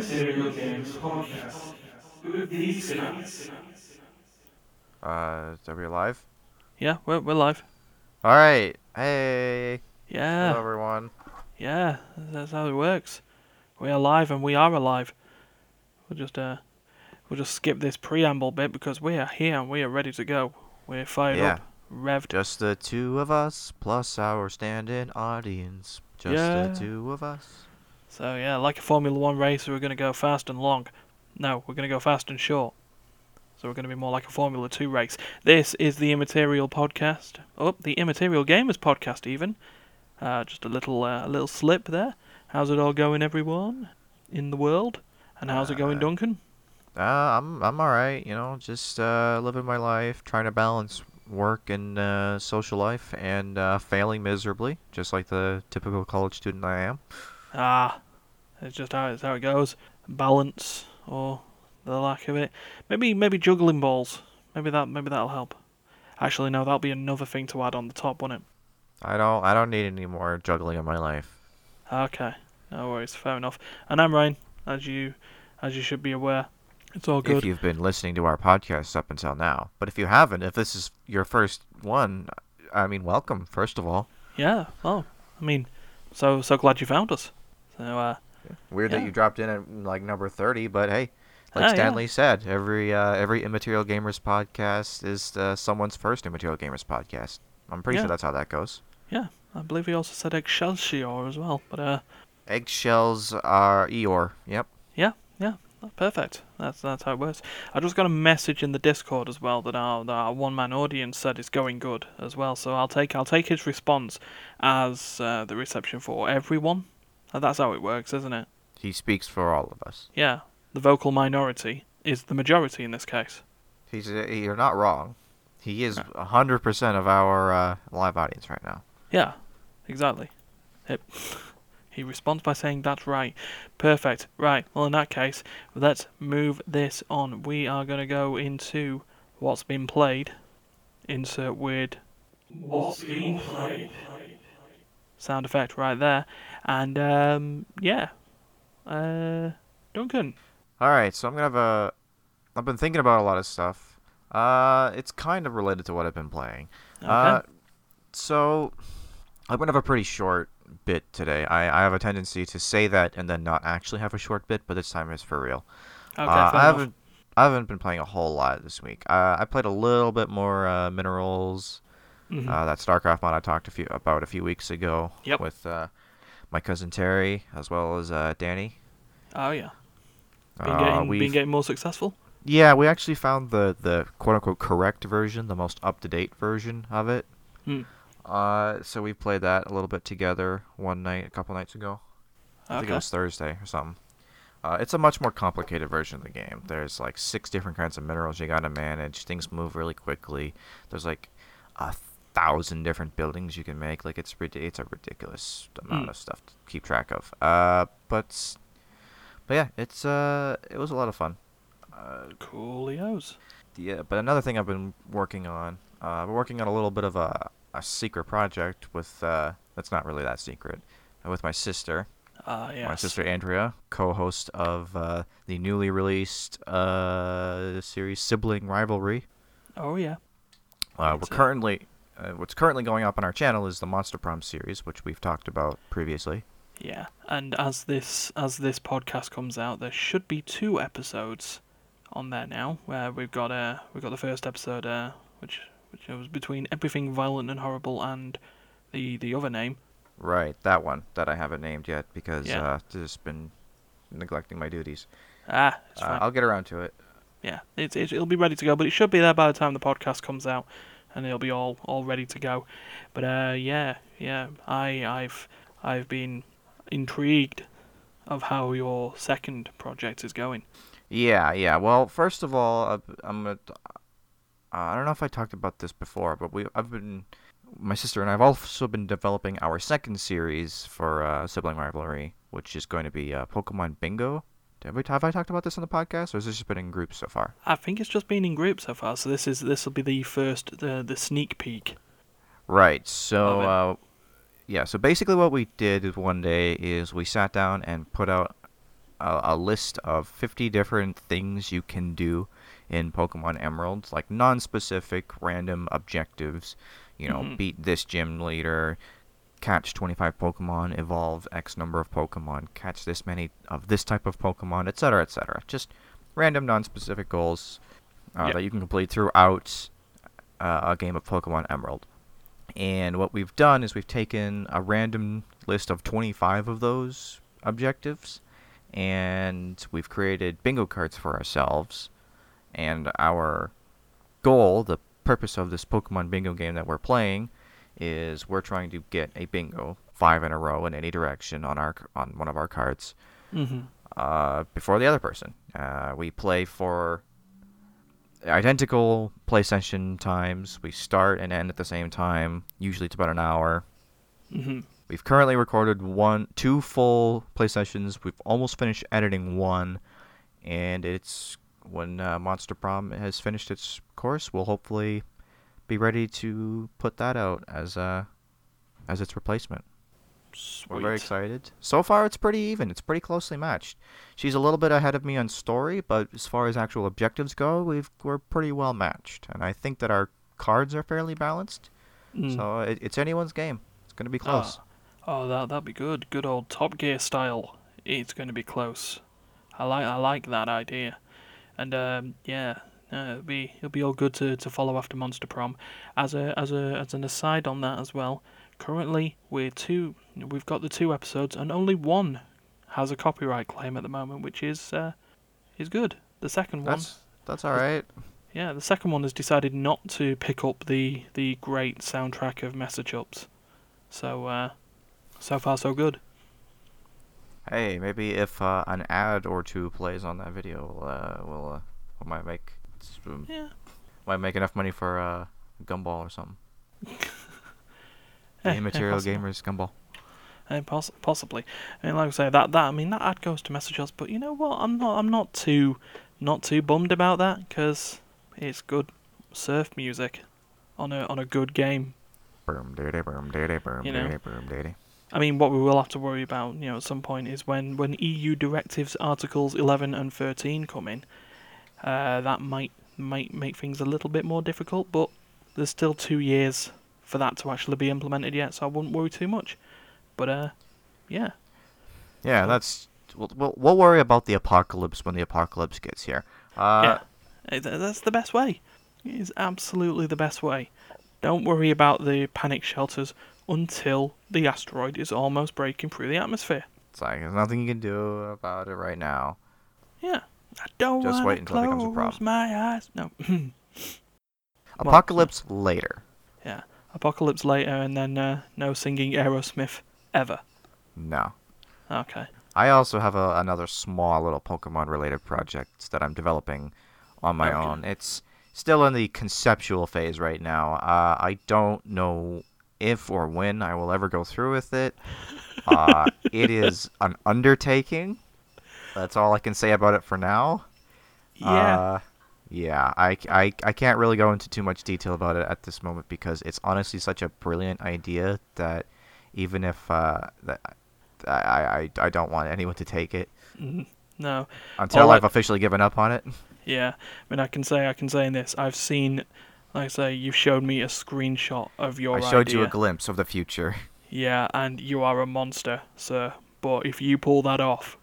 Immaterial Games Podcast with these guys. Uh, are we live? Yeah, we're we're live. All right. Hey. Yeah, Hello, everyone. yeah, that's how it works. We are live and we are alive. We'll just uh, we'll just skip this preamble bit because we are here and we are ready to go. We're fired Yeah. up, revved. Just the two of us plus our stand-in audience. Just Yeah. the two of us. So yeah, like a Formula One racer, we're gonna go fast and long. No, we're gonna go fast and short. So we're gonna be more like a Formula Two race. This is the Immaterial Podcast. Oh, the Immaterial Gamers Podcast, even. Uh, just a little uh, a little slip there. How's it all going, everyone in the world? And how's it going, Uh, Duncan? Uh, I'm I'm all right. You know, just uh, living my life, trying to balance work and uh, social life, and uh, failing miserably, just like the typical college student I am. Ah, it's just how it's how it goes. Balance or the lack of it. Maybe maybe juggling balls. Maybe that maybe that'll help. Actually, no, that'll be another thing to add on the top, won't it? I don't I don't need any more juggling in my life. Okay, no worries, fair enough. And I'm Ryan, as you as you should be aware. It's all good. If you've been listening to our podcast up until now, but if you haven't, if this is your first one, I mean, welcome first of all. Yeah. Oh, I mean, so so glad you found us. So uh, Weird Yeah. that you dropped in at like number thirty, but hey, like yeah. Stan Lee said, every uh, every Immaterial Gamers podcast is uh, someone's first Immaterial Gamers podcast. I'm pretty Yeah. sure that's how that goes. yeah, I believe he also said Excelsior as well. But uh, Eggshells are Eeyore. Yep. yeah, yeah, perfect. That's that's how it works. I just got a message in the Discord as well that our that our one man audience said it's going good as well. So I'll take I'll take his response as uh, the reception for everyone. That's how it works, isn't it? He speaks for all of us. Yeah, the vocal minority is the majority in this case. He's uh, you're not wrong. He is Yeah. hundred percent of our uh, live audience right now. Yeah, exactly. It, he responds by saying, That's right. Perfect. Right. Well, in that case, let's move this on. We are going to go into what's been played. Insert weird What's being played? sound effect right there. And, um, yeah. Uh, Duncan. All right, so I'm gonna have a. I've been thinking about a lot of stuff. Uh, it's kind of related to what I've been playing. Okay. Uh, so I'm gonna have a pretty short bit today. I, I have a tendency to say that and then not actually have a short bit, but this time it's for real. okay, uh, I haven't I haven't been playing a whole lot this week. Uh, I played a little bit more uh, minerals. Mhm. Uh, that StarCraft mod I talked a few about a few weeks ago Yep. with uh, my cousin Terry as well as uh, Danny. oh, yeah. Been, Uh, getting, we've- been getting more successful? Yeah, we actually found the the quote unquote correct version, the most up to date version of it. Hmm. Uh, so we played that a little bit together one night, a couple nights ago. I think it was Thursday or something. Uh, it's a much more complicated version of the game. There's like six different kinds of minerals you gotta manage. Things move really quickly. There's like a thousand different buildings you can make. Like it's it's a ridiculous amount Mm. of stuff to keep track of. Uh, but but yeah, it's uh it was a lot of fun. Uh, Coolios. yeah, but another thing I've been working on, uh, I've been working on a little bit of a, a secret project with, uh, that's not really that secret, uh, with my sister, Ah, yes. my sister Andrea, co-host of uh, the newly released uh, series Sibling Rivalry. Oh, yeah. Uh, we're uh, currently, uh, what's currently going up on our channel is the Monster Prom series, which we've talked about previously. Yeah, and as this as this podcast comes out, there should be two episodes on there now. Where we've got uh we've got the first episode uh which which was between everything violent and horrible and the the other name. Right, that one that I haven't named yet because Yeah. uh, just been neglecting my duties. Ah, it's Uh, fine. I'll get around to it. yeah, it's, it's it'll be ready to go, but it should be there by the time the podcast comes out, and it'll be all all ready to go. But uh yeah yeah I I've I've been intrigued of how your second project is going. Yeah, yeah. Well, first of all, uh, I'm gonna. Uh, I don't know if I talked about this before, but we I've been my sister and I've also been developing our second series for uh, sibling rivalry, which is going to be uh, Pokemon Bingo. Have, we, have I talked about this on the podcast, or has this just been in groups so far? I think it's just been in groups so far. So this is this will be the first the the sneak peek. Right. So, uh, yeah. So basically, what we did one day is we sat down and put out a, a list of 50 different things you can do in Pokemon Emeralds, like non-specific random objectives. You know, Mhm. beat this gym leader, catch 25 Pokemon, evolve X number of Pokemon, catch this many of this type of Pokemon, etc., etc. Just random non-specific goals uh, Yep. that you can complete throughout uh, a game of Pokemon Emerald. And what we've done is we've taken a random list of 25 of those objectives and we've created bingo cards for ourselves. And our goal, the purpose of this Pokemon bingo game that we're playing, is we're trying to get a bingo five in a row in any direction on our on one of our cards Mm-hmm. uh, before the other person. Uh, we play for identical play session times. We start and end at the same time. Usually it's about an hour. Mm-hmm. We've currently recorded one, two full play sessions. We've almost finished editing one, and it's when uh, Monster Prom has finished its course, we'll hopefully be ready to put that out as uh as its replacement. Sweet. We're very excited. So far, it's pretty even. It's pretty closely matched. She's a little bit ahead of me on story, but as far as actual objectives go, we've we're pretty well matched, and I think that our cards are fairly balanced. Mm. So it, it's anyone's game. It's gonna be close. Ah. Oh, that that'd be good. Good old Top Gear style. It's going to be close. I like I like that idea, and um, yeah, uh, it'll be it'll be all good to, to follow after Monster Prom. As a as a as an aside on that as well. Currently, we're two. We've got the two episodes, and only one has a copyright claim at the moment, which is uh, is good. The second one, That's that's all right. yeah, the second one has decided not to pick up the the great soundtrack of Message Ups. So uh, so far so good. Hey, maybe if uh, an ad or two plays on that video, uh, we'll uh, we might make um, Yeah. might make enough money for uh, Gumball or something. The Immaterial. Gamers Gumball. Eh, poss- possibly. I mean, like I say, that that I mean that ad goes to message us, but you know what? I'm not I'm not too not too bummed about that because it's good surf music on a on a good game. Boom, diddy, boom, diddy, boom, You know. boom, diddy. I mean, what we will have to worry about, you know, at some point is when when EU directives articles 11 and 13 come in. Uh, that might might make things a little bit more difficult, but there's still two years for that to actually be implemented yet, so I wouldn't worry too much. But uh, yeah. Yeah, that's. We'll, we'll, we'll worry about the apocalypse when the apocalypse gets here. Uh, yeah, that's the best way. It is absolutely the best way. Don't worry about the panic shelters until the asteroid is almost breaking through the atmosphere. It's like there's nothing you can do about it right now. Yeah. I don't Just wait until it becomes a problem. my eyes. No. Apocalypse later. yeah. Apocalypse later, and then uh, no singing Aerosmith ever. No. Okay. I also have a, another small little Pokemon related project that I'm developing on my Okay. own. It's still in the conceptual phase right now. Uh, I don't know if or when I will ever go through with it. Uh, it is an undertaking. That's all I can say about it for now. Yeah. Uh, yeah, I, I, I can't really go into too much detail about it at this moment because it's honestly such a brilliant idea that even if uh, that I, I, I don't want anyone to take it Mm, no. until All I- I've officially given up on it. Yeah. I mean, I can say I can say in this. I've seen, like I say, you showed me a screenshot of your I showed you a glimpse of the future. Yeah, and you are a monster, sir. But if you pull that off,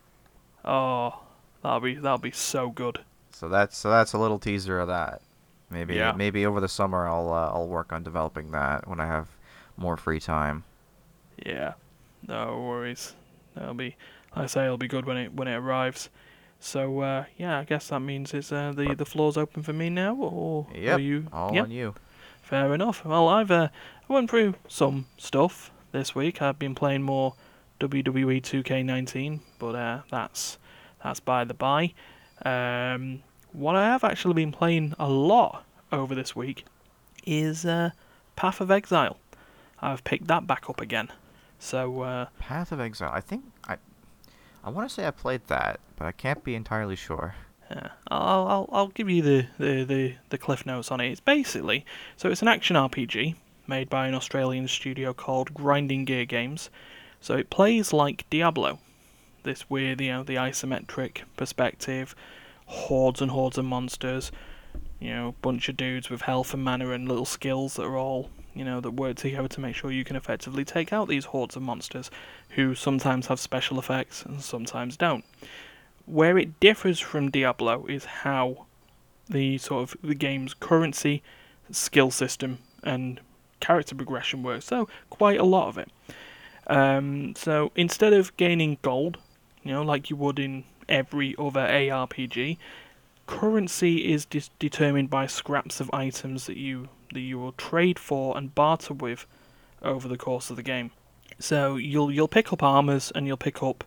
oh, that'll be that'll be so good. So that's so that's a little teaser of that. Maybe Yeah. maybe over the summer I'll uh, I'll work on developing that when I have more free time. Yeah, no worries. That'll be, like I say, it'll be good when it when it arrives. So uh, yeah, I guess that means it's uh, the the floor's open for me now, or Yep, are you? all yep, on you. fair enough. Well, I've uh, I went through some stuff this week. I've been playing more WWE 2K19, but uh, that's that's by the by. Um, what I have actually been playing a lot over this week is uh, Path of Exile. I've picked that back up again. So uh, Path of Exile. I think I I want to say I played that, but I can't be entirely sure. Yeah, I'll, I'll I'll give you the, the, the, the cliff notes on it. It's basically so it's an action RPG made by an Australian studio called Grinding Gear Games. So it plays like Diablo. this weird, you know, the isometric perspective, hordes and hordes of monsters, you know, bunch of dudes with health and mana and little skills that are all, you know, that work together to make sure you can effectively take out these hordes of monsters, who sometimes have special effects and sometimes don't. Where it differs from Diablo is how the sort of the game's currency, skill system, and character progression works. So quite a lot of it. Um, so instead of gaining gold, you know, like you would in every other ARPG, currency is dis- determined by scraps of items that you that you will trade for and barter with over the course of the game. So you'll you'll pick up armors and you'll pick up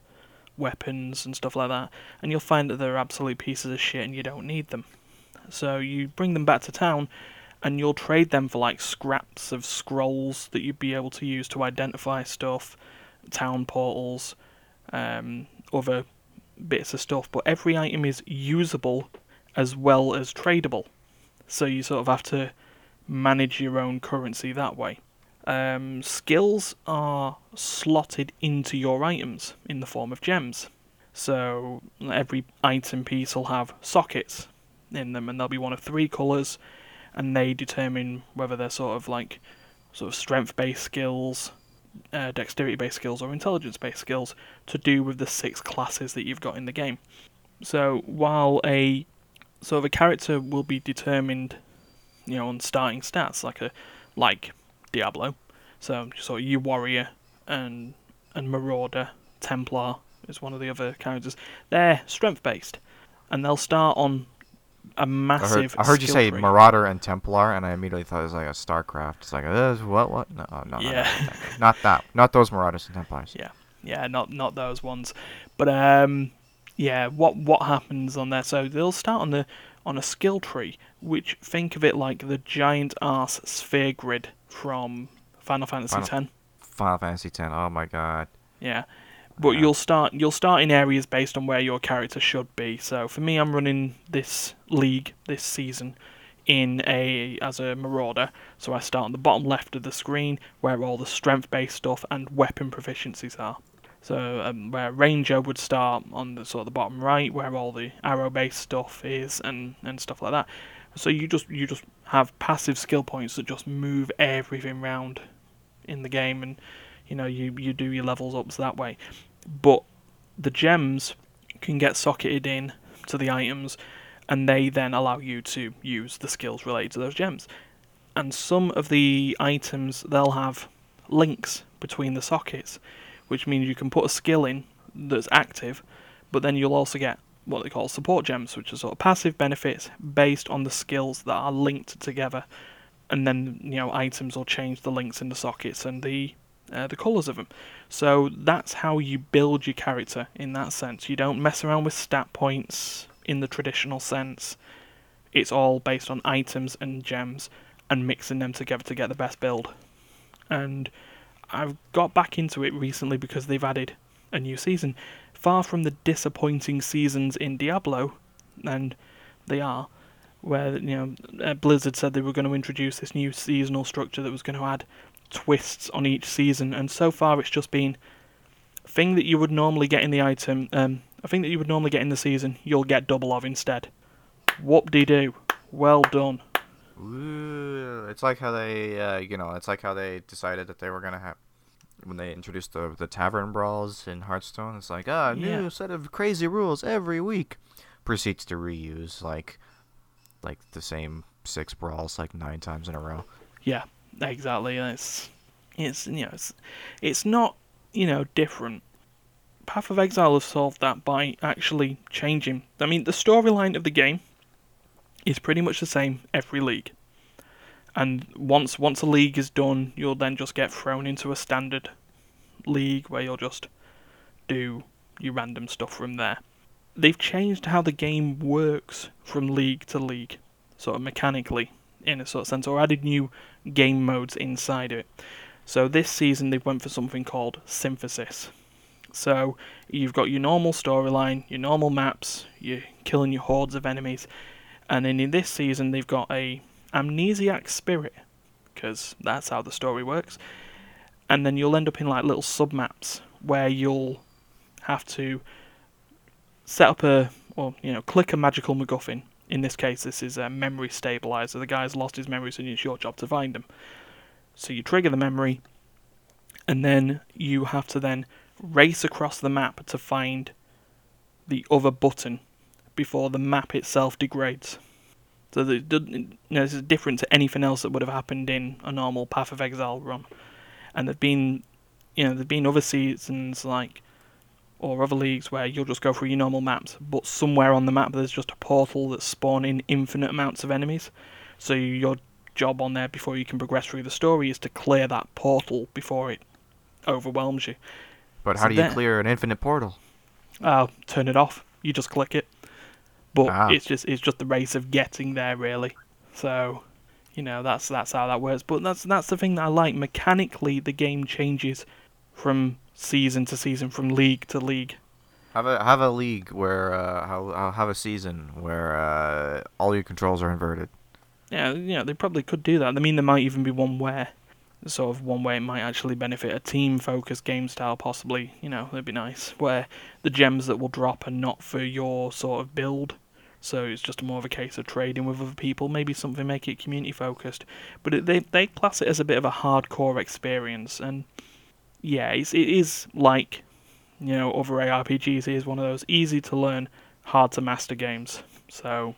weapons and stuff like that, and you'll find that they're absolute pieces of shit and you don't need them. So you bring them back to town and you'll trade them for like scraps of scrolls that you'd be able to use to identify stuff, town portals, um, other bits of stuff. But every item is usable as well as tradable, so you sort of have to manage your own currency that way. Um, skills are slotted into your items in the form of gems. So every item piece will have sockets in them, and there'll be one of three colours and they determine whether they're sort of like sort of strength-based skills, uh, dexterity-based skills, or intelligence-based skills to do with the six classes that you've got in the game. So while a sort of a character will be determined, you know, on starting stats like a like Diablo, so sort of you warrior and and marauder, Templar is one of the other characters. They're strength-based, and they'll start on a I massive. heard, I heard you say tree. Marauder and Templar, and I immediately thought it was like a StarCraft. It's like, uh, what, what? No, no, no, Yeah. no, not that. Not those Marauders and Templars. Yeah. yeah, not not those ones, but um, yeah, what what happens on there? So they'll start on the on a skill tree, which think of it like the giant ass sphere grid from Final Fantasy Final- X. Final Fantasy X. Oh my god. Yeah. But you'll start you'll start in areas based on where your character should be. So for me I'm running this league this season in a as a marauder. So I start on the bottom left of the screen where all the strength based stuff and weapon proficiencies are. So um, where ranger would start on the sort of the bottom right where all the arrow based stuff is and, and stuff like that. So you just you just have passive skill points that just move everything round in the game and you know you, you do your levels ups that way but the gems can get socketed in to the items and they then allow you to use the skills related to those gems and some of the items they'll have links between the sockets which means you can put a skill in that's active but then you'll also get what they call support gems which are sort of passive benefits based on the skills that are linked together and then you know items will change the links in the sockets and the uh, the colours of them. So that's how you build your character in that sense. You don't mess around with stat points in the traditional sense. It's all based on items and gems and mixing them together to get the best build. And I've got back into it recently because they've added a new season. Far from the disappointing seasons in Diablo, and they are, where you know uh, Blizzard said they were going to introduce this new seasonal structure that was going to add twists on each season, and so far it's just been a thing that you would normally get in the item, um, a thing that you would normally get in the season, you'll get double of instead. Whoop de doo. Well done. Ooh, it's like how they, uh, you know, it's like how they decided that they were gonna have when they introduced the the tavern brawls in Hearthstone. It's like, ah, new Yeah. set of crazy rules every week. Proceeds to reuse like, like the same six brawls like nine times in a row. Yeah, exactly. It's it's you know it's it's not you know different. Path of Exile have solved that by actually changing. I mean, the storyline of the game is pretty much the same every league. And once once a league is done, you'll then just get thrown into a standard league where you'll just do your random stuff from there. They've changed how the game works from league to league, sort of mechanically, in a sort of sense, or added new game modes inside it. So this season they went for something called Synthesis. So you've got your normal storyline, your normal maps, you're killing your hordes of enemies, and then in this season they've got a amnesiac spirit, because that's how the story works. And then you'll end up in like little submaps where you'll have to set up a, or you know, click a magical MacGuffin. In this case, this is a memory stabilizer. The guy's lost his memory, so it's your job to find him. So you trigger the memory, and then you have to then race across the map to find the other button before the map itself degrades. So the, you know, this is different to anything else that would have happened in a normal Path of Exile run. And there've been, you know, there've been other seasons like, or other leagues where you'll just go through your normal maps, but somewhere on the map there's just a portal that's spawning infinite amounts of enemies. So your job on there before you can progress through the story is to clear that portal before it overwhelms you. But So how do you there- clear an infinite portal? uh, turn it off. You just click it. But Ah. it's just it's just the race of getting there really. So, you know, that's that's how that works. But that's that's the thing that I like. Mechanically the game changes from season to season, from league to league. Have a have a league where uh, how how- have a season where uh, all your controls are inverted. Yeah, you know, they probably could do that. I mean there might even be one where sort of one way it might actually benefit a team focused game style possibly, you know, that'd be nice. Where the gems that will drop are not for your sort of build. So it's just more of a case of trading with other people. Maybe something make it community focused, but it, they they class it as a bit of a hardcore experience. And yeah, it's, it is like you know other ARPGs. It is one of those easy to learn, hard to master games. So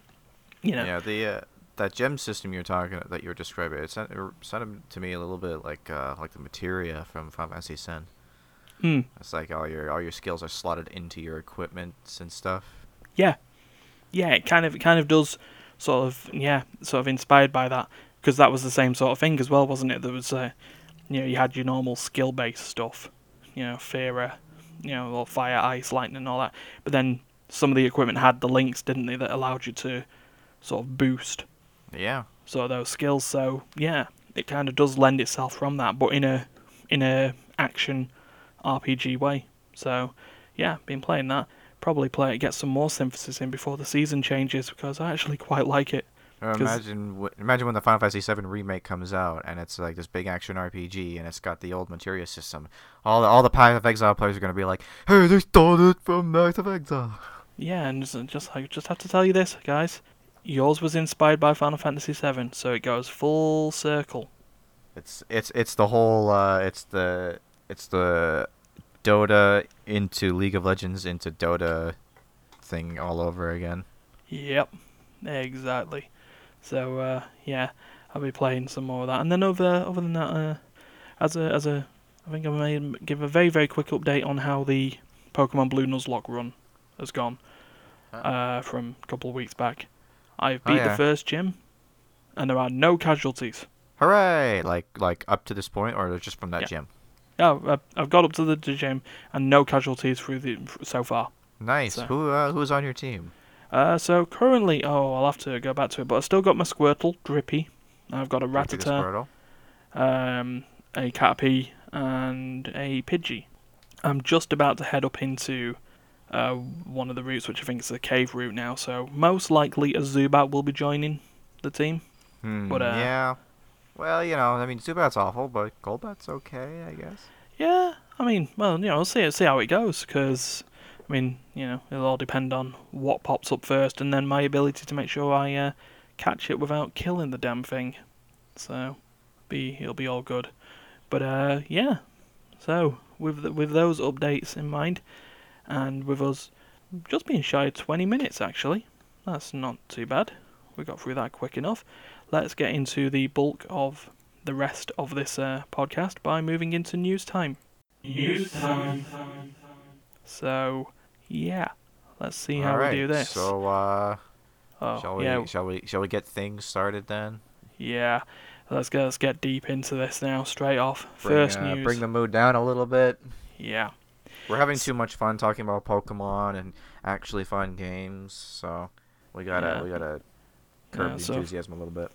you know, Yeah, the uh, that gem system you're talking that you were describing, it sounded, it sounded to me a little bit like uh, like the materia from Final Fantasy X. hmm, It's like all your all your skills are slotted into your equipment and stuff. yeah, yeah. It kind of it kind of does sort of yeah, sort of inspired by that because that was the same sort of thing as well, wasn't it? There was uh, you know you had your normal skill based stuff, you know, Fira, you know, or fire, ice, lightning, and all that. But then some of the equipment had the links, didn't they, that allowed you to sort of boost Yeah, sort of those skills. So yeah, it kind of does lend itself from that, but in a in a action RPG way. So yeah, been playing that. Probably play it, get some more synthesis in before the season changes because I actually quite like it. Imagine w- imagine when the Final Fantasy VII remake comes out and it's like this big action RPG and it's got the old materia system. All the, all the Path of Exile players are gonna be like, "Hey, they stole it from Path of Exile." Yeah, and just, just like just have to tell you this, guys. Yours was inspired by Final Fantasy VII, so it goes full circle. It's it's it's the whole uh, it's the it's the Dota into League of Legends into Dota thing all over again. Yep, exactly. So uh, yeah, I'll be playing some more of that. And then other other than that, uh, as a as a, I think I may give a very very quick update on how the Pokemon Blue Nuzlocke run has gone uh, from a couple of weeks back. I've Oh, beat yeah. the first gym, and there are no casualties. Hooray! Like like up to this point, or just from that Yeah. gym. Oh, I've- I've got up to the, the gym and no casualties through the so far. Nice. So- Who uh, who's on your team? Uh, so currently, oh, I'll have to go back to it, but I've still got my Squirtle, Drippy. I've got a Rattata, um, a Caterpie, and a Pidgey. I'm just about to head up into uh, one of the routes, which I think is the cave route now. So most likely a Zubat will be joining the team. Hmm, But, uh, yeah. Well, you know, I mean, Zubat's awful, but Golbat's okay, I guess. Yeah, I mean, well, you know, we'll see see how it goes because, I mean, you know, it'll all depend on what pops up first, and then my ability to make sure I uh, catch it without killing the damn thing. So, be it'll be all good. But uh, yeah. So with the, with those updates in mind, and with us just being shy of 20 minutes actually, that's not too bad. We got through that quick enough. Let's get into the bulk of the rest of this uh, podcast by moving into news time. News time. So, yeah, let's see how Alright, we do this. So, uh, oh, shall we yeah, shall we shall we get things started then? yeah. Let's get let's get deep into this now, straight off. Bring, First uh, news. Bring the mood down a little bit. Yeah, We're having too much fun talking about Pokemon and actually fun games, so we gotta Yeah. we gotta curb Yeah, the so- enthusiasm a little bit.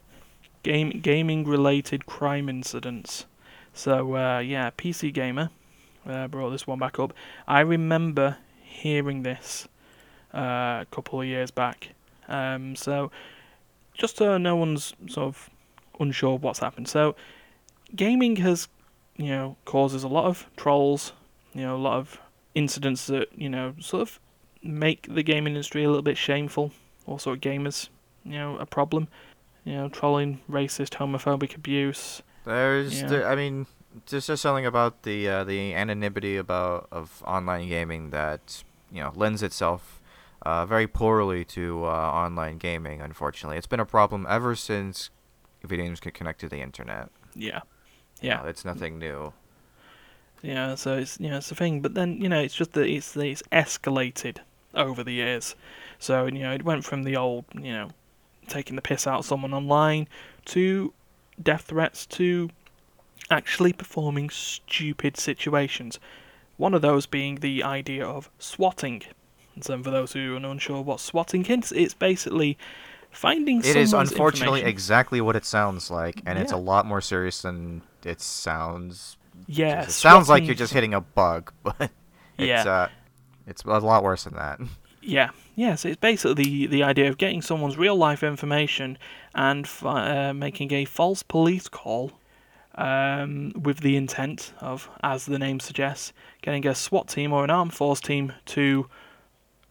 game gaming related crime incidents. So uh, yeah, PC gamer uh, brought this one back up. I remember hearing this uh, a couple of years back. Um, so just so no one's sort of unsure of what's happened. So gaming has, you know, causes a lot of trolls, you know, a lot of incidents that you know sort of make the gaming industry a little bit shameful. Also, gamers, you know, a problem. You know, trolling, racist, homophobic abuse. There's, Yeah. there, I mean, there's just something about the uh, the anonymity about of online gaming that you know lends itself uh, very poorly to uh, online gaming. Unfortunately, it's been a problem ever since video games could connect to the internet. Yeah, You yeah. know, it's nothing new. Yeah, so it's you know it's a thing, but then you know it's just that it's it's escalated over the years. So you know it went from the old you know taking the piss out of someone online to death threats to actually performing stupid situations. One of those being the idea of swatting. And so for those who are unsure what swatting is, it's basically finding It is unfortunately exactly what it sounds like, and it's a lot more serious than it sounds. yeah, it sounds like you're just hitting a bug, but Yeah. it's uh, it's a lot worse than that. Yeah, yeah. So it's basically the, the idea of getting someone's real life information and uh, making a false police call um, with the intent of, as the name suggests, getting a SWAT team or an armed force team to,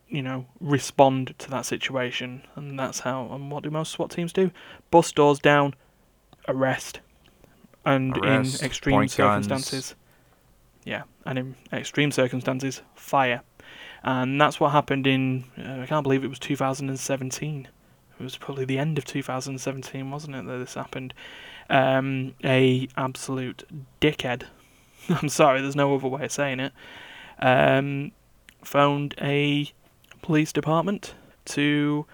you know, respond to that situation. And that's how, and what do most SWAT teams do? Bust doors down, arrest, and Arrest, in extreme point guns. circumstances, yeah, and in extreme circumstances, fire. And that's what happened in, uh, I can't believe it was 2017. It was probably the end of 2017, wasn't it, that this happened? Um, a absolute dickhead. I'm sorry, there's no other way of saying it. Um, phoned a police department to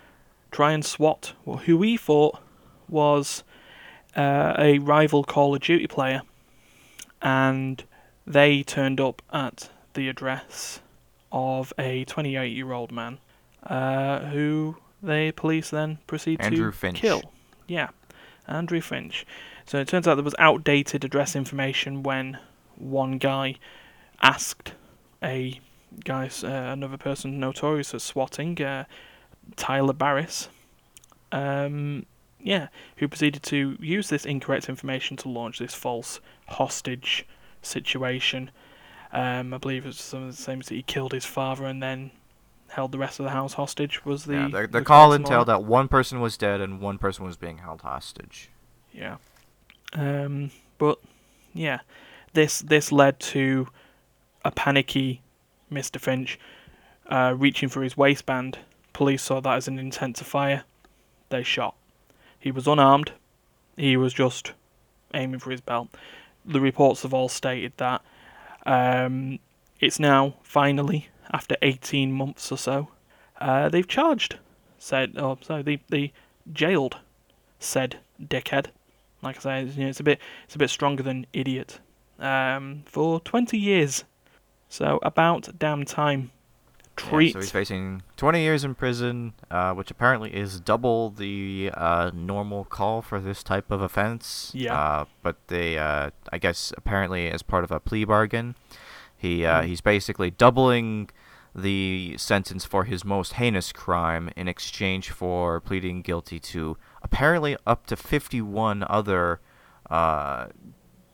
try and swat who he thought was uh, a rival Call of Duty player, and they turned up at the address of a 28-year-old man, uh, who the police then proceed Andrew to Finch. kill. Yeah, Andrew Finch. So it turns out there was outdated address information when one guy asked a guy, uh, another person notorious for swatting, uh, Tyler Barriss, um, yeah, who proceeded to use this incorrect information to launch this false hostage situation. Um, I believe it's some of the same as that he killed his father and then held the rest of the house hostage. Was the yeah, the, the the call entailed that one person was dead and one person was being held hostage. Yeah. Um, but yeah, this this led to a panicky Mr. Finch uh, reaching for his waistband. Police saw that as an intent to fire. They shot. He was unarmed. He was just aiming for his belt. The reports have all stated that. Um, it's now finally after 18 months or so. Uh, they've charged said. Oh, sorry, they they jailed said dickhead. Like I say, you know, it's a bit it's a bit stronger than idiot. Um, for 20 years. So about damn time. Yeah, Treat. so he's facing 20 years in prison, uh, which apparently is double the uh, normal call for this type of offense. Yeah. Uh, but they, uh, I guess, apparently as part of a plea bargain, he uh, Mm. he's basically doubling the sentence for his most heinous crime in exchange for pleading guilty to apparently up to 51 other uh,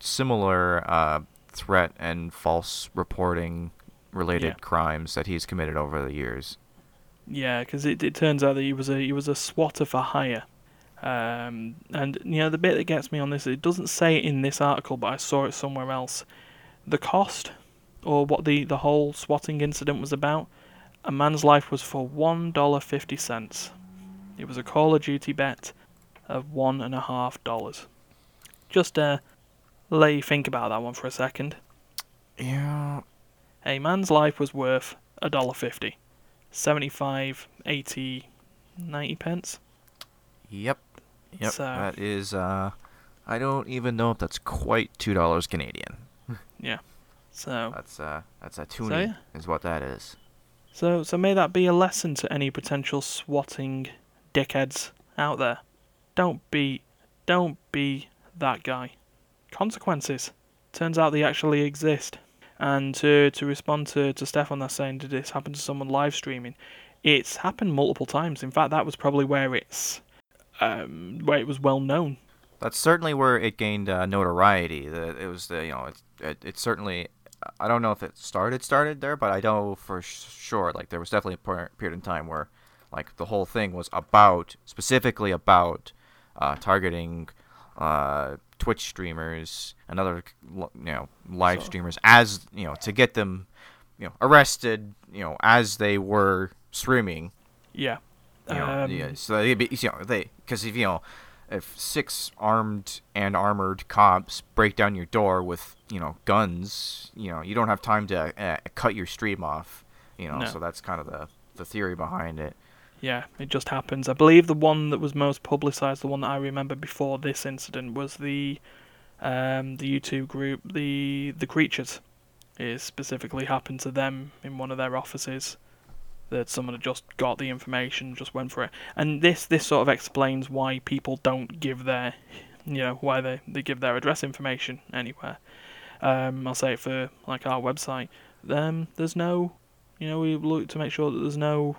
similar uh, threat and false reporting related Yeah. crimes that he's committed over the years. Yeah, because it, it turns out that he was a he was a swatter for hire, um, and you know the bit that gets me on this it doesn't say it in this article, but I saw it somewhere else. The cost, or what the the whole swatting incident was about, a man's life was for one dollar fifty cents. It was a Call of Duty bet of one and a half dollars. Just uh, let you think about that one for a second. Yeah. A man's life was worth a dollar fifty. 75, 80, 90 pence. Yep. Yep. So- That is. Uh, I don't even know if that's quite two dollars Canadian. So, That's uh, that's a toonie, yeah. is what that is. so, so may that be a lesson to any potential swatting dickheads out there. Don't be, don't be that guy. Consequences. Turns out they actually exist. And to to respond to to Stefan that's saying, did this happen to someone live streaming? It's happened multiple times. In fact, that was probably where it's, um, where it was well known. That's certainly where it gained uh, notoriety. The, it was the you know it, it, it certainly I don't know if it started started there, but I know for sure like there was definitely a per- period in time where like the whole thing was about specifically about uh, targeting uh, Twitch streamers and other you know live So- streamers as you know to get them you know arrested you know as they were streaming Yeah. you know, Um, yeah, so they, be- you know, they, because if you know, if six armed and armored cops break down your door with you know guns, you know, you don't have time to uh, cut your stream off, you know. No. So that's kind of the the theory behind it. Yeah, it just happens. I believe the one that was most publicised, the one that I remember before this incident, was the um, the YouTube group, the the Creatures. It specifically happened to them in one of their offices. That someone had just got the information, just went for it, and this this sort of explains why people don't give their, you know, why they they give their address information anywhere. Um, I'll say it for like our website. Um, there's no, you know, we look to make sure that there's no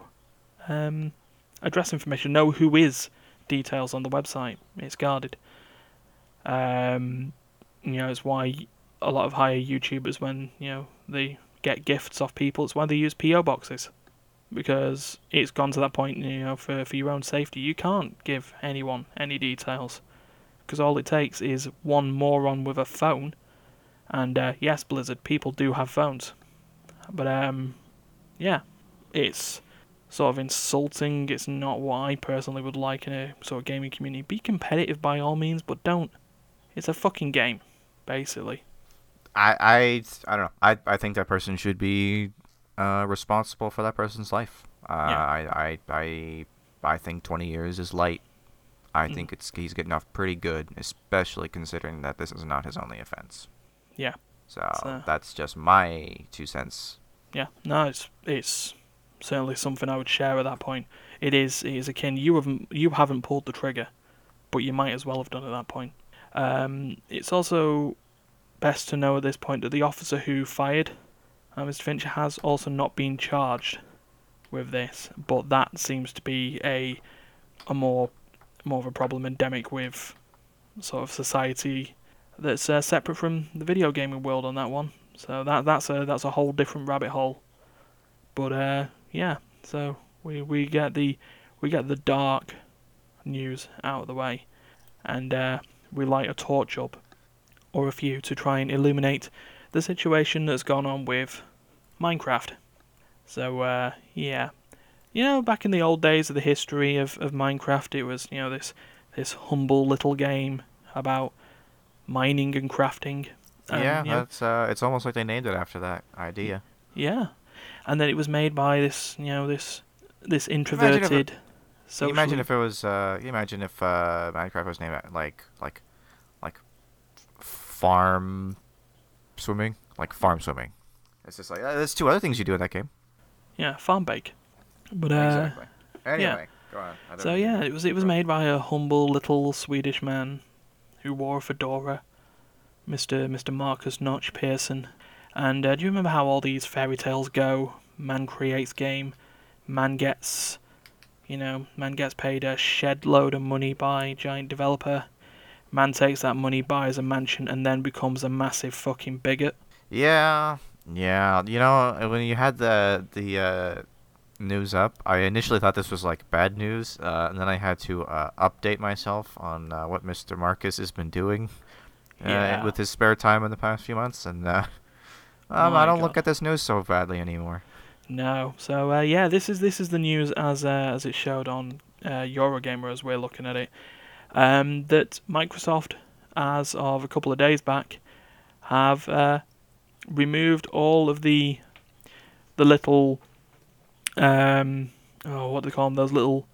um, address information, no who is details on the website. It's guarded. Um, you know, it's why a lot of higher YouTubers, when you know they get gifts off people, it's why they use PO boxes because it's gone to that point. You know, for for your own safety, you can't give anyone any details because all it takes is one moron with a phone. And uh, yes, Blizzard, people do have phones, but um, yeah, it's sort of insulting. It's not what I personally would like in a sort of gaming community. Be competitive by all means, but don't. It's a fucking game, basically. I I I don't know. I I think that person should be uh, responsible for that person's life. Uh, Yeah. I I I I think 20 years is light. I Mhm. think it's he's getting off pretty good, especially considering that this is not his only offense. Yeah. So So- that's just my two cents. Yeah, no, it's it's certainly something I would share at that point. It is it is akin. You haven't you haven't pulled the trigger, but you might as well have done at that point. Um, it's also best to know at this point that the officer who fired uh, Mr. Fincher has also not been charged with this, but that seems to be a a more more of a problem endemic with sort of society that's uh, separate from the video gaming world on that one. So that that's a that's a whole different rabbit hole. But uh, yeah, so we we get the we get the dark news out of the way, and uh, we light a torch up or a few to try and illuminate the situation that's gone on with Minecraft. So uh, yeah, you know, back in the old days of the history of, of Minecraft, it was you know this this humble little game about mining and crafting. and, yeah, you know, that's uh, it's almost like they named it after that idea. yeah, and then it was made by this, you know, this this Imagine if introverted. Socially- imagine if it was uh, imagine if uh, Minecraft was named like like like farm swimming, like farm swimming. It's just like uh, there's two other things you do in that game. yeah, farm bake. But uh, exactly. Anyway, go on. I don't so yeah, it was it was made by a humble little Swedish man who wore a fedora, Mister Mister Markus Notch Persson. And uh, do you remember how all these fairy tales go? Man creates game, man gets, you know, man gets paid a shed load of money by giant developer. Man takes that money, buys a mansion, and then becomes a massive fucking bigot. Yeah, yeah. You know, when you had the the uh, news up, I initially thought this was like bad news, uh, and then I had to uh, update myself on uh, what Mr. Markus has been doing uh, Yeah. with his spare time in the past few months, and uh, um, My I don't look at this news so badly anymore. No. So uh, yeah, this is this is the news as uh, as it showed on uh, Eurogamer as we're looking at it. Um, that Microsoft, as of a couple of days back, have uh, removed all of the the little um, oh what do they call them those little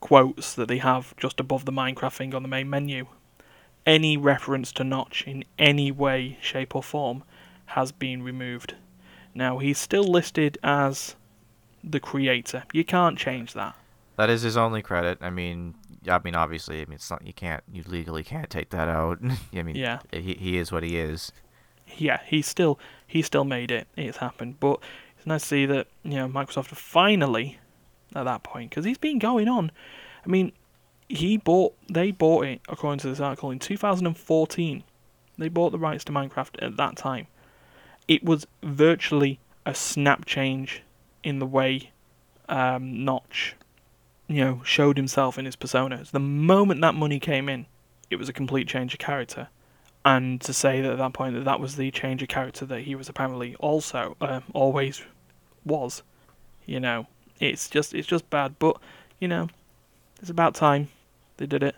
quotes that they have just above the Minecraft thing on the main menu. Any reference to Notch in any way, shape, or form has been removed. Now he's still listed as the creator. You can't change that. That is his only credit. I mean, I mean, obviously, I mean, it's not you can't you legally can't take that out. I mean, Yeah. he he is what he is. Yeah, he's still he still made it. It's happened, but it's nice to see that you know Microsoft finally at that point because he's been going on. I mean, he bought they bought it according to this article in 2014. They bought the rights to Minecraft at that time. it was virtually a snap change in the way um, Notch, you know, showed himself in his personas. The moment that money came in, it was a complete change of character. And to say that at that point that that was the change of character that he was apparently also uh, always was, you know, it's just it's just bad. But you know, it's about time they did it,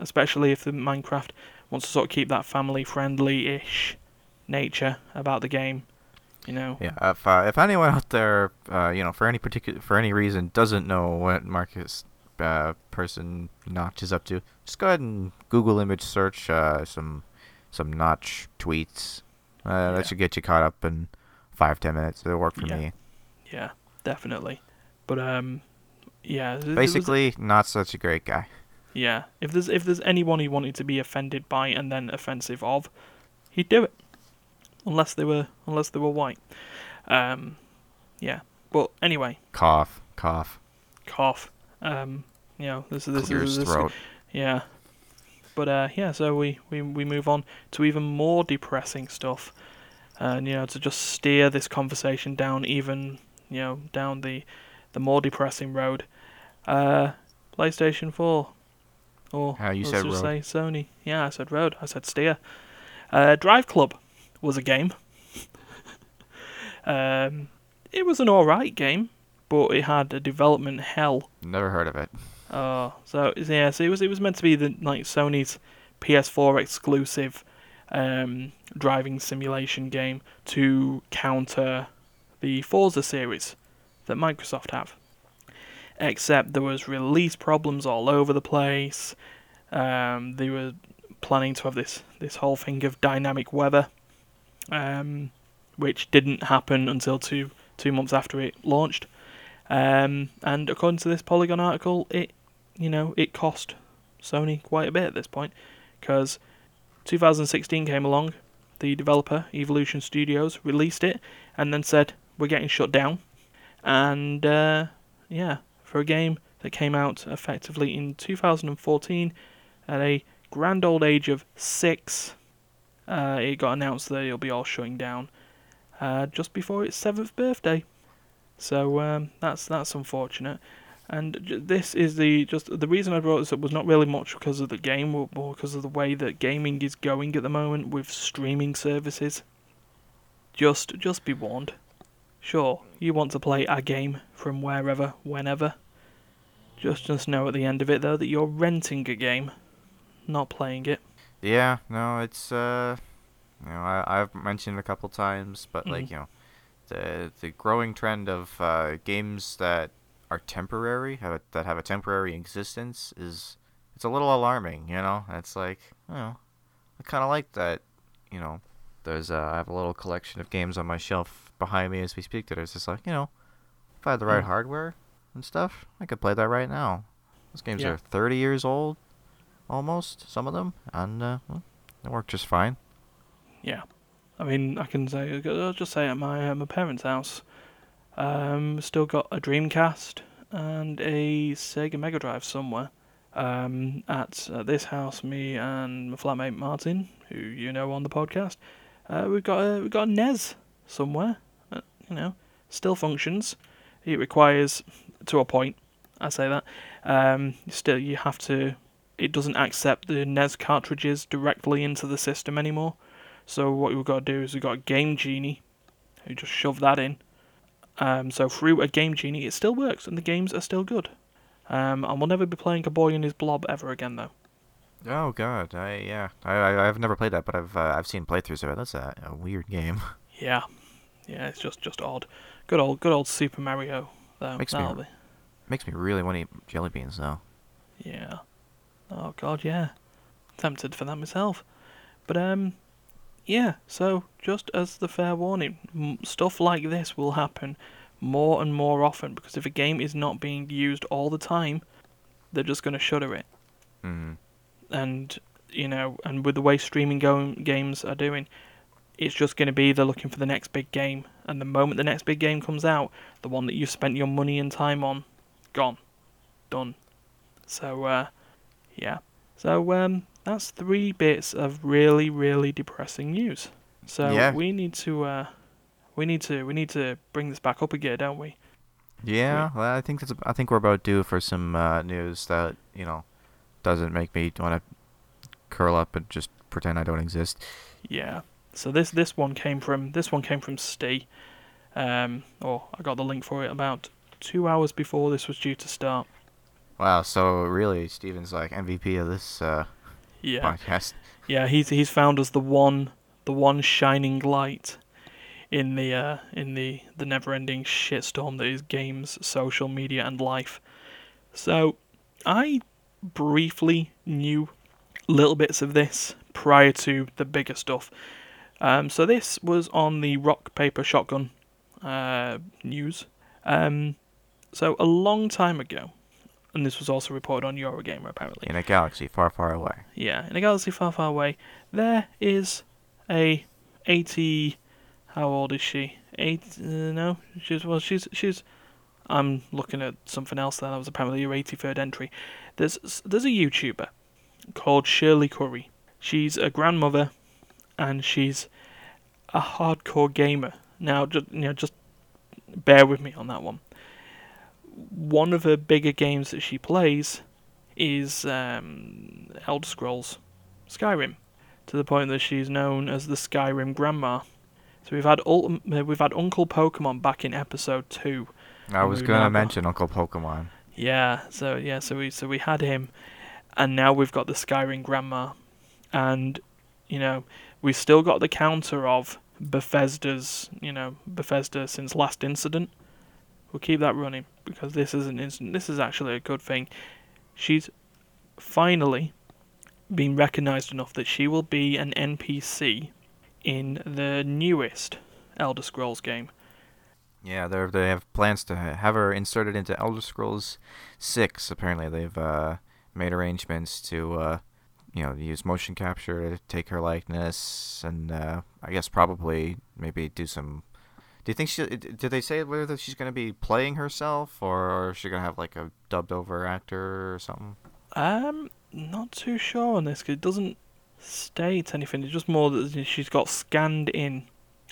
especially if the Minecraft wants to sort of keep that family friendly-ish nature about the game. You know, Yeah, if uh, if anyone out there, uh, you know, for any particular for any reason doesn't know what Markus uh, Persson Notch is up to, just go ahead and Google image search uh, some some Notch tweets. Uh, Yeah. That should get you caught up in five ten minutes. It'll work for Yeah. me. yeah, definitely. But um, yeah, there was- Basically, not such a great guy. Yeah, if there's if there's anyone he wanted to be offended by and then offensive of, he'd do it. Unless they were unless they were white. Um, yeah. But anyway, Cough, cough, cough. Um, you know, this is this is his this, throat. yeah. But uh, yeah, so we, we we move on to even more depressing stuff, and you know to just steer this conversation down even you know down the the more depressing road. Uh, PlayStation Four, or Ah, you said road. say Sony. Yeah, I said road. I said steer. Uh, Driveclub was a game. um, it was an alright game, but it had a development hell Never heard of it. Oh, so yeah, so it was it was meant to be the like Sony's PS4 exclusive um, driving simulation game to counter the Forza series that Microsoft have. Except there was release problems all over the place. Um, they were planning to have this this whole thing of dynamic weather, um, which didn't happen until two two months after it launched. Um, and according to this Polygon article, it you know it cost Sony quite a bit at this point because 2016 came along, the developer Evolution Studios released it and then said we're getting shut down, and uh, yeah, for a game that came out effectively in 2014 at a grand old age of six, uh, it got announced that it'll be all shutting down uh, just before its seventh birthday. So um, that's that's unfortunate. And this is the just the reason I brought this up was not really much because of the game, but because of the way that gaming is going at the moment with streaming services. Just just be warned. Sure, you want to play a game from wherever, whenever. Just just know at the end of it though that you're renting a game, not playing it. Yeah, no, it's uh, you know, I I've mentioned it a couple times, but like Mhm. you know, the the growing trend of uh, games that are temporary, have a, that have a temporary existence, is it's a little alarming. You know, it's like, you know, I kind of like that. You know, there's uh, I have a little collection of games on my shelf behind me as we speak. That is just like, you know, if I had the right Mm. hardware and stuff, I could play that right now. Those games Yeah. are 30 years old, almost some of them, and uh, they work just fine. Yeah, I mean, I can say I'll just say at my my parents' house, um, still got a Dreamcast and a Sega Mega Drive somewhere. Um, at, at this house, me and my flatmate Martin, who you know on the podcast, uh, we've got a we've got a NES somewhere. Uh, you know, still functions. It requires to a point. I say that. Um, still, you have to. It doesn't accept the NES cartridges directly into the system anymore. So what we've got to do is we've got Game Genie, who just shove that in. Um, so through a Game Genie, it still works, and the games are still good. Um, and we'll never be playing a boy and his blob ever again, though. Oh God, I yeah, I, I I've never played that, but I've uh, I've seen playthroughs of it. That's a, a weird game. Yeah, yeah, it's just just odd. Good old good old Super Mario, though. Makes me- be. Makes me really want to eat jelly beans though. Yeah. Oh God, yeah. Tempted for that myself, but um, yeah. So just as the fair warning, m- stuff like this will happen more and more often because if a game is not being used all the time, they're just going to shutter it. Mm. And you know, and with the way streaming go- games are doing, it's just going to be they're looking for the next big game, and the moment the next big game comes out, the one that you've spent your money and time on, gone, done. So, uh, yeah. So um, that's three bits of really, really depressing news. So Yeah. we need to uh, We need to we need to bring this back up again, don't we? Yeah, well, I think that's. I think we're about due for some uh, news that you know doesn't make me want to curl up and just pretend I don't exist. Yeah. So this this one came from this one came from Stee. Um, or I got the link for it about two hours before this was due to start. Wow. So really, Steven's like MVP of this uh, Yeah. podcast. Yeah, he's he's found us the one the one shining light in the uh, in the the never-ending shitstorm that is games, social media, and life. So, I briefly knew little bits of this prior to the bigger stuff. Um, so this was on the rock paper shotgun uh, news. Um, so a long time ago, and this was also reported on Eurogamer apparently. In a galaxy far, far away. Yeah, in a galaxy far, far away, there is a 80. How old is she? Eight? Uh, no, she's well. She's she's. I'm looking at something else. There. That was apparently your 83rd entry. There's there's a YouTuber called Shirley Curry. She's a grandmother, and she's a hardcore gamer. Now, just you know, just bear with me on that one. One of her bigger games that she plays is um, Elder Scrolls Skyrim, to the point that she's known as the Skyrim Grandma. So we've had Ult- uh, we've had Uncle Pokemon back in episode two. I was gonna mention Uncle Pokemon. Yeah, so yeah, so we so we had him, and now we've got the Skyrim Grandma, and you know we've still got the counter of Bethesda's you know Bethesda since last incident. We'll keep that running because this is an instant. This is actually a good thing. She's finally been recognized enough that she will be an NPC in the newest Elder Scrolls game. Yeah, they they have plans to have her inserted into Elder Scrolls Six. Apparently, they've uh, made arrangements to, uh, you know, use motion capture to take her likeness, and uh, I guess probably maybe do some. Do you think she? Did they say whether she's gonna be playing herself, or is she gonna have like a dubbed over actor or something? Um, not too sure on this because it doesn't state anything. It's just more that she's got scanned in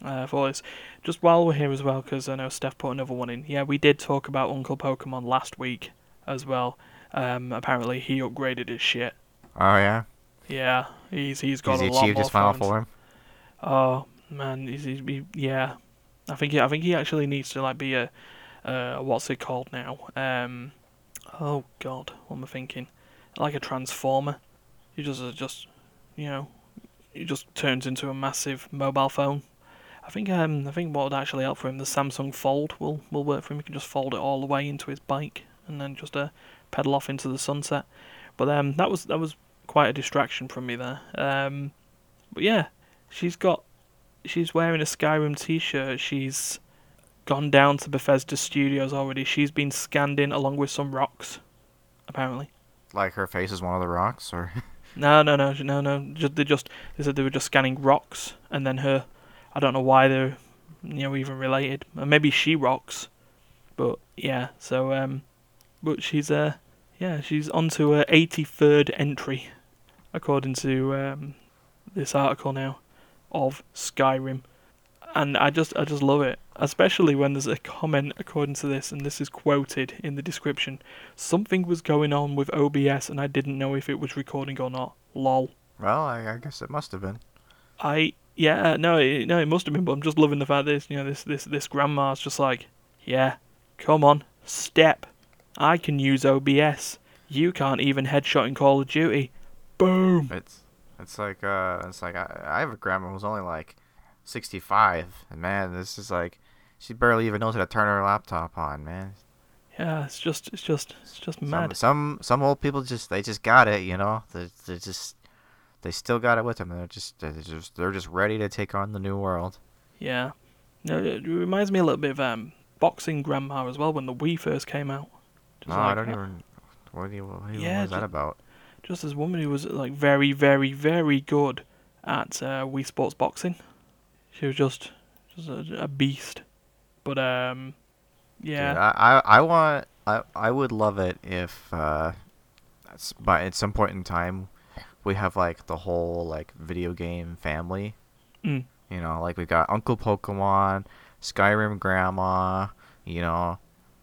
uh, for this. Just while we're here as well, because I know Steph put another one in. Yeah, we did talk about Uncle Pokemon last week as well. Um, apparently he upgraded his shit. Oh yeah, Yeah, he's he's got has he a lot achieved more his final form? Oh man, he's, he's he, yeah. I think he, I think he actually needs to like be a uh, what's it called now? Um, oh god, what am I thinking? Like a transformer. He just uh, just you know, he just turns into a massive mobile phone. I think um I think what would actually help for him the Samsung Fold will will work for him. He can just fold it all the way into his bike and then just uh, pedal off into the sunset. But um that was that was quite a distraction from me there. Um, but yeah, she's got she's wearing a Skyrim t-shirt. She's gone down to Bethesda Studios already. She's been scanned in along with some rocks, apparently. Like her face is one of the rocks, or No, no, no, no, no. Just, they just they said they were just scanning rocks, and then her. I don't know why they're you know even related. Uh, Maybe she rocks, but yeah. So um, but she's uh yeah she's onto her 83rd entry, according to um this article now, of Skyrim, and I just I just love it, especially when there's a comment according to this, and this is quoted in the description. Something was going on with OBS, and I didn't know if it was recording or not. Lol. well, I, I guess it must have been. I yeah no it, no it must have been, but I'm just loving the fact that this you know this this this grandma's just like yeah, come on step, I can use OBS. You can't even headshot in Call of Duty. Boom. It's it's like uh it's like I, I have a grandma who's only like 65 and man this is like she barely even knows how to turn her laptop on man Yeah, it's just it's just it's just some, mad. some some old people just they just got it you know they they just they still got it with them they're just they're just they're just ready to take on the new world Yeah. No, it reminds me a little bit of um boxing grandma as well when the Wii first came out. Just no like, I don't uh, even what do you what, Yeah, what is that about just this woman who was like very, very, very good at uh, Wii Sports boxing. She was just just a, a beast. But um, yeah, I, I I want I I would love it if uh by at some point in time we have like the whole like video game family Mm. you know like we got Uncle Pokemon Skyrim Grandma, you know,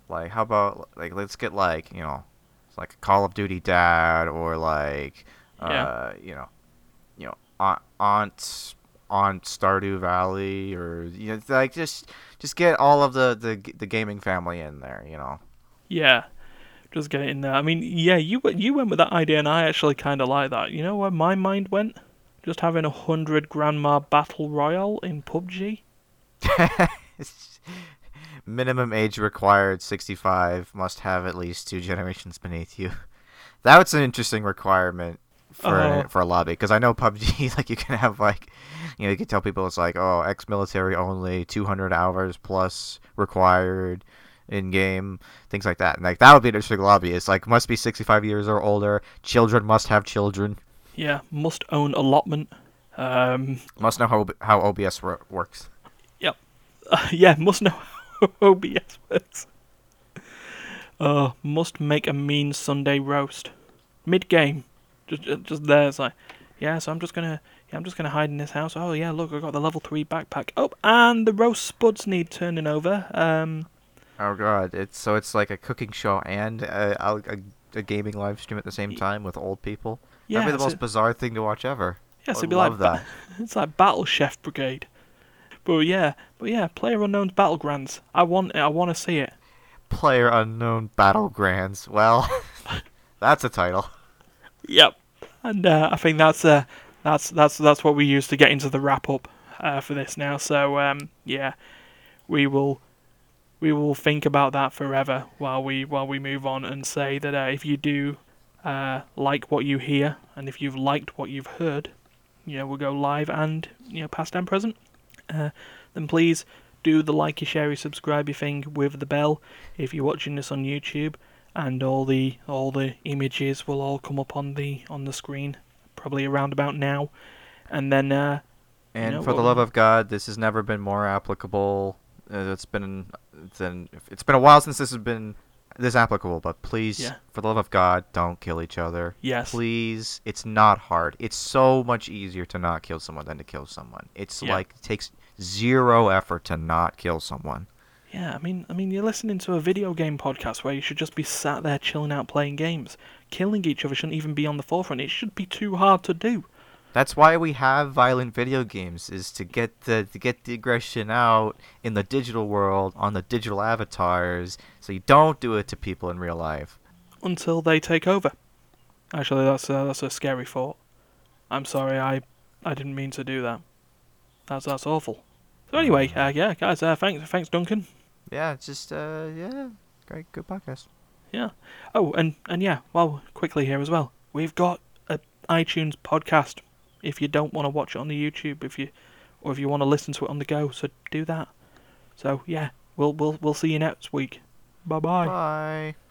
like how about like let's get like you know, like a Call of Duty Dad or like uh Yeah. you know, you know Aunt Aunt Aunt Stardew Valley or you know like just just get all of the the the gaming family in there, you know. Yeah, just get it in there. I mean, yeah, you you went with that idea, and I actually kind of like that. You know where my mind went? Just having a hundred grandma battle royale in PUBG. Minimum age required 65 must have at least two generations beneath you. That's an interesting requirement for Oh. a, for a lobby because I know PUBG like you can have like you know you can tell people it's like oh ex-military only 200 hours plus required in game things like that and like that would be an interesting lobby it's like must be 65 years or older children must have children Yeah, must own allotment. Um, must know how how OBS wor- works yeah, must know OBS works. Uh, must make a mean Sunday roast. Mid game, just just- just there. It's like, yeah. So I'm just gonna, yeah, I'm just gonna hide in this house. Oh yeah, look, I got the level three backpack. Oh, and the roast spuds need turning over. Um, Oh god, it's so it's like a cooking show and a, a, a gaming live stream at the same time with old people. yeah, That'd be the most bizarre thing to watch ever. yeah, so it'd be like that. it's like Battle Chef Brigade. But yeah, but yeah, Player Unknown's Battlegrans. I want it. I want to see it. Player Unknown Battlegrans. Well, that's a title. Yep. And uh, I think that's uh, that's that's that's what we use to get into the wrap up uh, for this now. So um, yeah, we will we will think about that forever while we while we move on and say that uh, if you do uh, like what you hear and if you've liked what you've heard, you know, we'll go live and you know past and present. Uh, then please do the likey, sharey, subscribey thing with the bell if you're watching this on YouTube and all the all the images will all come up on the on the screen probably around about now and then uh And know for the love of God, this has never been more applicable. Uh, it's been than it's been a while since this has been this applicable. But please, Yeah. for the love of God, don't kill each other. yes Please, it's not hard. It's so much easier to not kill someone than to kill someone. It's Yeah. like it takes zero effort to not kill someone. yeah i mean i mean you're listening to a video game podcast where you should just be sat there chilling out playing games. Killing each other shouldn't even be on the forefront. It should be too hard to do. That's why we have violent video games is to get the to get the aggression out in the digital world on the digital avatars so you don't do it to people in real life. until they take over. Actually that's uh, that's a scary thought. I'm sorry i i didn't mean to do that that's that's awful so anyway uh, yeah guys uh, thanks thanks duncan Yeah, just uh yeah, great good podcast. Yeah. Oh, and and yeah, well, quickly here as well. We've got a iTunes podcast. If you don't want to watch it on the YouTube, if you or if you want to listen to it on the go, so do that. So yeah, we'll we'll we'll see you next week. Bye bye. Bye.